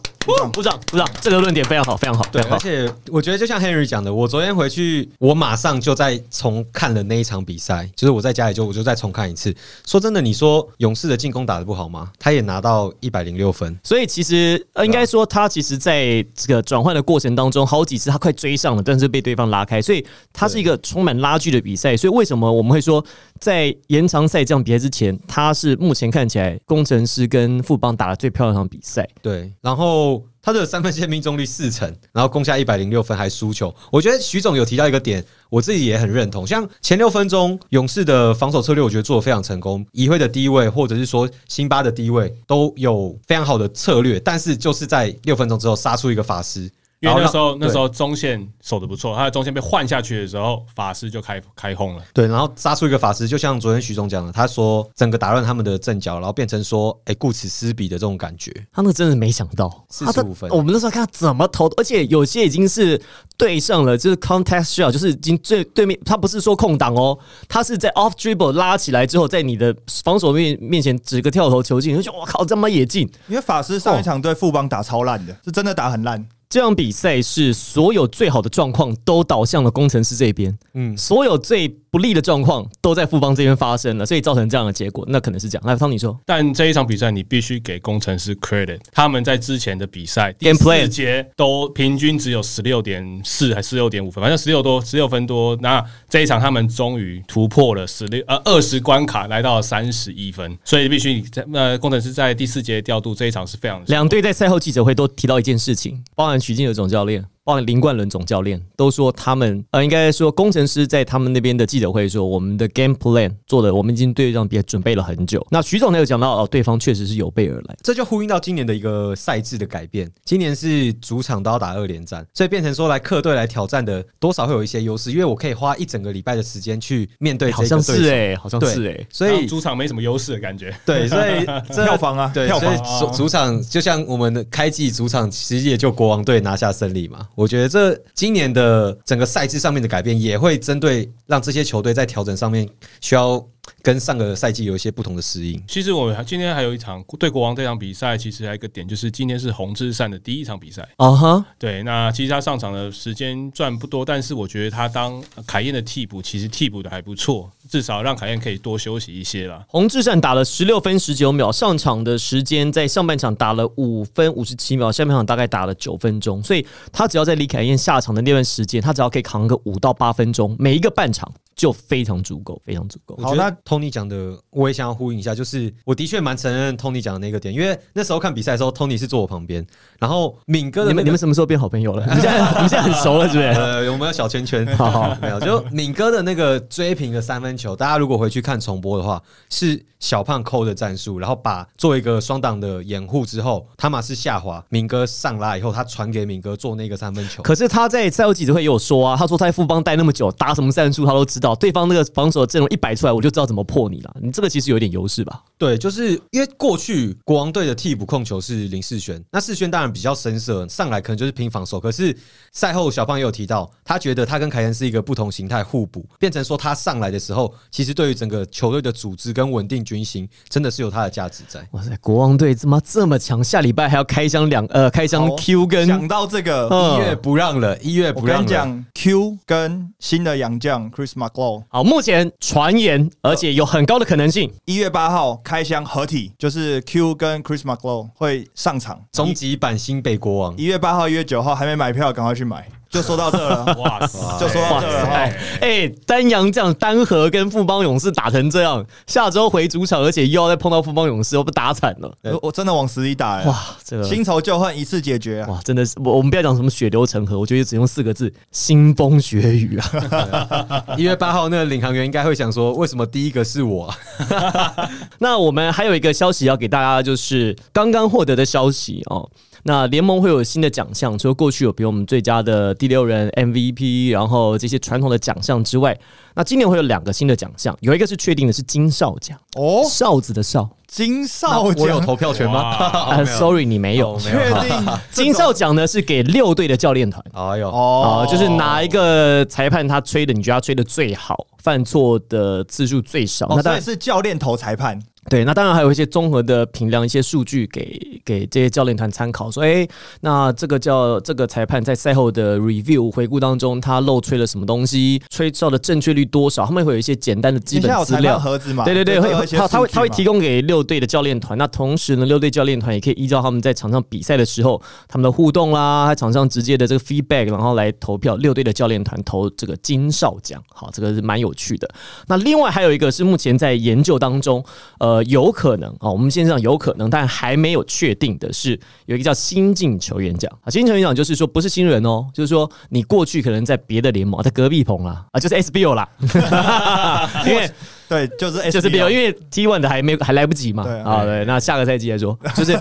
鼓掌鼓掌这个论点非常好，非常好，对，而。且我觉得就像 Henry 讲的，我昨天回去，我马上就在重看了那一场比赛，就是我在家里就我就再重看一次。说真的，你说勇士的进攻打得不好吗？他也拿到一百零六分，所以其实呃，应该说他其实在这个转换的过程当中，好几次他快追上了，但是被对方拉开，所以他是一个充满拉锯的比赛。所以为什么我们会说，在延长赛这样比赛之前，他是目前看起来工程师跟富邦打的最漂亮的场比赛？对，然后他的三分线命中率四成，然后攻下一百零六分还输球。我觉得徐总有提到一个点，我自己也很认同。像前六分钟勇士的防守策略，我觉得做的非常成功。移会的低位，或者是说辛巴的低位，都有非常好的策略，但是就是在六分钟之后杀出一个法师。因为那时候那时候中线守的不错，他的中线被换下去的时候，法师就开开轰了。对，然后杀出一个法师，就像昨天徐总讲的，他说整个打乱他们的阵脚，然后变成说，哎、顾此失彼的这种感觉。他那个真的没想到，45他的分我们那时候看他怎么投，而且有些已经是对上了，就是 contact shot，就是已经最对面，他不是说空档哦，他是在 off dribble 拉起来之后，在你的防守面面前指个跳投球进，就觉得我靠，这么也进。因为法师上一场对富邦打超烂的，是真的打很烂。这场比赛是所有最好的状况都倒向了工程师这边，嗯嗯，所有最不利的状况都在富邦这边发生了，所以造成这样的结果，那可能是这样。来，汤你说，但这一场比赛你必须给工程师 credit，他们在之前的比赛第四节都平均只有十六点四还十六点五分，反正十六多十六分多。那这一场他们终于突破了十六呃二十关卡，来到了三十一分，所以必须在呃工程师在第四节调度这一场是非常两队在赛后记者会都提到一件事情，包含许晋的总教练，包含林冠伦总教练，都说他们呃，应该说工程师在他们那边的记者会说，我们的 game plan 做的，我们已经对这场比赛准备了很久。那徐总他有讲到，哦，对方确实是有备而来。这就呼应到今年的一个赛制的改变。今年是主场都要打二连战，所以变成说来客队来挑战的，多少会有一些优势，因为我可以花一整个礼拜的时间去面对这好像个对手。是哎、好像是哎、所以主场没什么优势的感觉。对，所以这 票房啊对，票所以房主主场就像我们的开季主场，其实也就国王队拿下胜利嘛。我觉得这今年的整个赛制上面的改变，也会针对让这些球队在调整上面需要跟上个赛季有一些不同的适应。其实我们今天还有一场对国王这场比赛，其实还有一个点就是今天是洪志善的第一场比赛。啊哈，对，那其实他上场的时间赚不多，但是我觉得他当凯燕的替补，其实替补的还不错，至少让凯燕可以多休息一些啦。洪志善打了十六分十九秒，上场的时间在上半场打了五分五十七秒，下半场大概打了九分钟，所以他只要在李凯燕下场的那段时间，他只要可以扛个五到八分钟，每一个半场就非常足够，非常足够。好，那 Tony 讲的，我也想要呼应一下，就是我的确蛮承认 Tony 讲的那个点，因为那时候看比赛的时候，Tony 是坐我旁边，然后敏哥的、那个、你们你们什么时候变好朋友了？你们现在你们现在很熟了，是不是？呃，我们有小圈圈，好好没有，就敏哥的那个追平的三分球，大家如果回去看重播的话，是小胖扣的战术，然后把做一个双挡的掩护之后，他马是下滑，敏哥上拉以后，他传给敏哥做那个三分球。可是他在赛后记者会也有说啊，他说他在富邦待那么久，打什么战术他都知道，对方那个防守阵容一摆出来，我就知道怎么破你了。你这个其实有点优势吧？对，就是因为过去国王队的替补控球是林世轩，那世轩当然比较深色，上来可能就是拼防守。可是赛后小胖也有提到，他觉得他跟凯恩是一个不同形态互补，变成说他上来的时候，其实对于整个球队的组织跟稳定军心，真的是有他的价值在。哇塞，国王队怎么这么强？下礼拜还要开箱两呃，开箱 Q 跟讲到这个，嗯一月不让了，一月不让了。你讲，Q 跟新的洋将 Chris McLaw 好，目前传言，而且有很高的可能性。一月八号开箱合体，就是 Q 跟 Chris McLaw 会上场。终极版新北国王一月八号、一月九号还没买票，赶快去买。就说到这了，哇塞，就说到这了。哎丹阳这样单核跟富邦勇士打成这样，下周回主场，而且又要再碰到富邦勇士，我不打惨了。我我真的往死里打了，哇，这个新仇旧恨一次解决啊！哇，真的是我我们不要讲什么血流成河，我觉得只用四个字：腥风血雨啊。一月八号那个领航员应该会想说，为什么第一个是我啊？那我们还有一个消息要给大家，就是刚刚获得的消息哦。那联盟会有新的奖项，除了过去有比如我们最佳的第六人 MVP，然后这些传统的奖项之外，那今年会有两个新的奖项，有一个是确定的是金哨奖，哦，哨子的哨。金少我有投票权吗？，sorry，你没有哦。没有确定金哨奖呢是给六队的教练团。哎呦，哦啊，就是哪一个裁判他吹的，你觉得他吹的最好，犯错的次数最少？哦，那当然是教练投裁判，对，那当然还有一些综合的评量，一些数据给给这些教练团参考，说，哎、那这个叫这个裁判在赛后的 review 回顾当中，他漏吹了什么东西，吹哨的正确率多少，他们会有一些简单的基本资料。盒子嘛？对对对，会他他会他会提供给六队的教练团，那同时呢，六队教练团也可以依照他们在场上比赛的时候，他们的互动啦，在场上直接的这个 feedback，然后来投票。六队的教练团投这个金哨奖，好，这个是蛮有趣的。那另外还有一个是目前在研究当中，呃，有可能啊、我们线上有可能，但还没有确定的是，有一个叫新进球员奖啊。新进球员奖就是说不是新人哦，就是说你过去可能在别的联盟，在隔壁棚啦，啊，就是 SBO 啦，因为。对，就是就是比如因为 T one 的还没还来不及嘛，对啊，对，那下个赛季再说，就是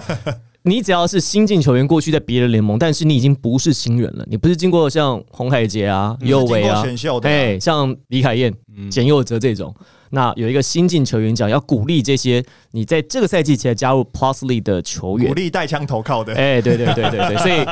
你只要是新进球员，过去在别的联盟，但是你已经不是新人了，你不是经过像洪海杰啊、右伟啊、选秀的啊哎，像李凯燕、简佑哲这种。那有一个新进球员奖，要鼓励这些你在这个赛季才加入 Plus League 的球员鼓。励带枪投靠的，哎，对对对对对，所以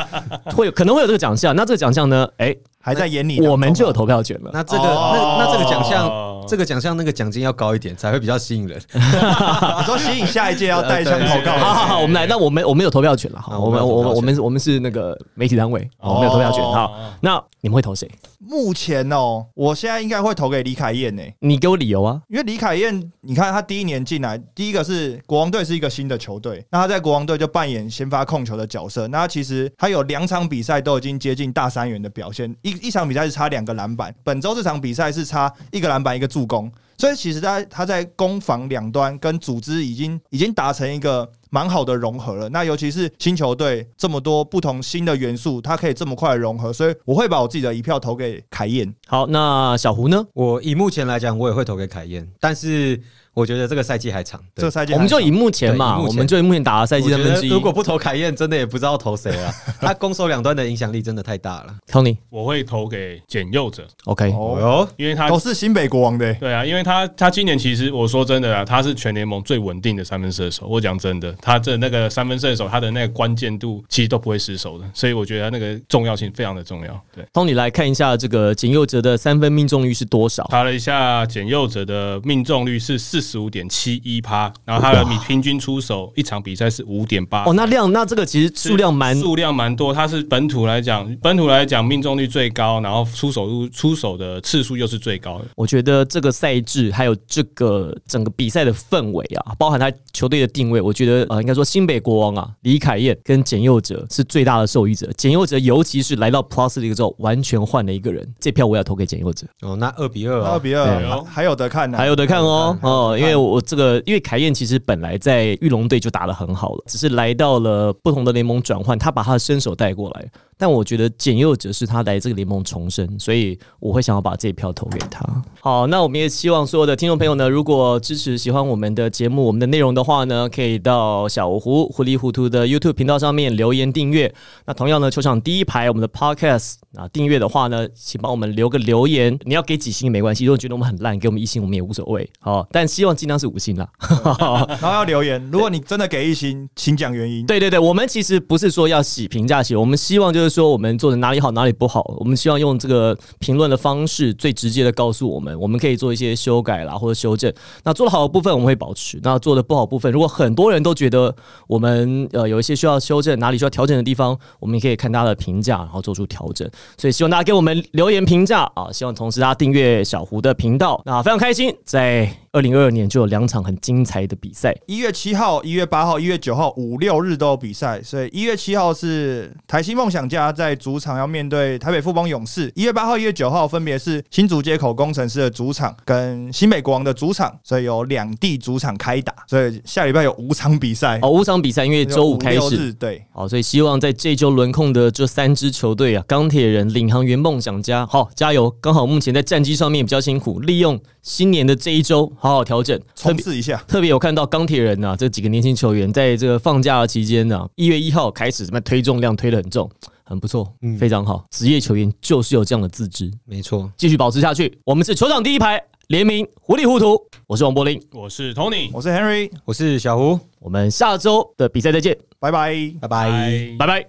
会有可能会有这个奖项。那这个奖项呢？哎，还在眼里。我们就有投票权了。那这个哦那那这个奖哦项，这个奖项那个奖金要高一点，才会比较吸引人。你说吸引下一届要带枪投靠，好好好，我们来，那我们我们有投票权了，好，啊我们我们我们我们是那个媒体单位，我们有投票权。哦好，那你们会投谁？目前哦，我现在应该会投给李凯燕呢，你给我理由啊！因为李凯燕，你看他第一年进来，第一个是国王队是一个新的球队，那他在国王队就扮演先发控球的角色。那他其实他有两场比赛都已经接近大三元的表现，一一场比赛是差两个篮板，本周这场比赛是差一个篮板一个助攻，所以其实他他在攻防两端跟组织已经已经达成一个。蛮好的融合了，那尤其是新球队这么多不同新的元素，它可以这么快的融合，所以我会把我自己的一票投给凯燕。好，那小胡呢？我以目前来讲，我也会投给凯燕，但是我觉得这个赛季还长。这个赛季我们就以目前嘛，我们就以目前打的赛季我觉得三分之一。如果不投凯燕，真的也不知道投谁了。他攻守两端的影响力真的太大了。Tony 我会投给简佑哲，OK，哦，因为他都是新北国王的、欸对啊，因为他他今年其实我说真的啊，他是全联盟最稳定的三分射手。我讲真的，他的那个三分射手，他的那个关键度其实都不会失手的，所以我觉得他那个重要性非常的重要。对，Tony 来看一下这个简佑哲的三分命中率是多少？查了一下，简佑哲的命中率是四十五点七一趴，然后他的米平均出手一场比赛是五点八。哦，那量那这个其实数量蛮数量蛮多，他是本土来讲，本土来讲命中率最高，然后出手入出手的次数又是最高的。我觉得这个赛制还有这个整个比赛的氛围啊，包含他球队的定位，我觉得呃，应该说新北国王啊，李凯燕跟简佑哲是最大的受益者。简佑哲尤其是来到 Plus 的一个之后，完全换了一个人，这票我要投给简佑哲，哦，那二比二啊，二比二。哦还有的看呢，还有的看哦哦，因为我这个因为凯燕其实本来在玉龙队就打得很好了，只是来到了不同的联盟转换，他把他的身手带过来。但我觉得简佑哲是他来这个联盟重生，所以我会想要把这一票投给他。好，那我们也希望所有的听众朋友呢，如果支持喜欢我们的节目、我们的内容的话呢，可以到小胡糊里糊涂的 YouTube 频道上面留言订阅。那同样呢，球场第一排我们的 Podcast 啊，订阅的话呢，请帮我们留个留言。你要给几星没关系，如果觉得我们很烂，给我们一星我们也无所谓。好，但希望尽量是五星啦。然后要留言，如果你真的给一星，请讲原因。对对对，我们其实不是说要洗评价写，我们希望就是说我们做的哪里好哪里不好，我们希望用这个评论的方式最直接的告诉我们，我们可以做一些修改啦或者修正。那做的好的部分我们会保持，那做的不好的部分，如果很多人都觉得我们呃有一些需要修正、哪里需要调整的地方，我们也可以看大家的评价，然后做出调整。所以希望大家给我们留言评价啊，希望同时大家订阅小胡的频道，那非常开心，在二零二二年就有两场很精彩的比赛。一月七号、一月八号、一月九号五六日都有比赛，所以一月七号是台新梦想家在主场要面对台北富邦勇士，一月八号、一月九号分别是新竹街口工程师的主场跟新北国王的主场，所以有两地主场开打，所以下礼拜有五场比赛，哦，五场比赛因为周五开始，对，哦，所以希望在这周轮控的这三支球队啊，钢铁人、领航员、梦想家，好加油！刚好目前在战绩上面比较辛苦，利用新年的这一周好好调整。冲刺一下。特别有看到钢铁人啊，这几个年轻球员在这个放假的期间呢、一月一号开始什么推重量推得很重，很不错，嗯非常好。职业球员就是有这样的自知，没错。继续保持下去。我们是球场第一排联名糊里糊涂，我是王柏林，我是 Tony，我是 Henry，我是小胡，我们下周的比赛再见，拜拜。拜拜。拜拜拜。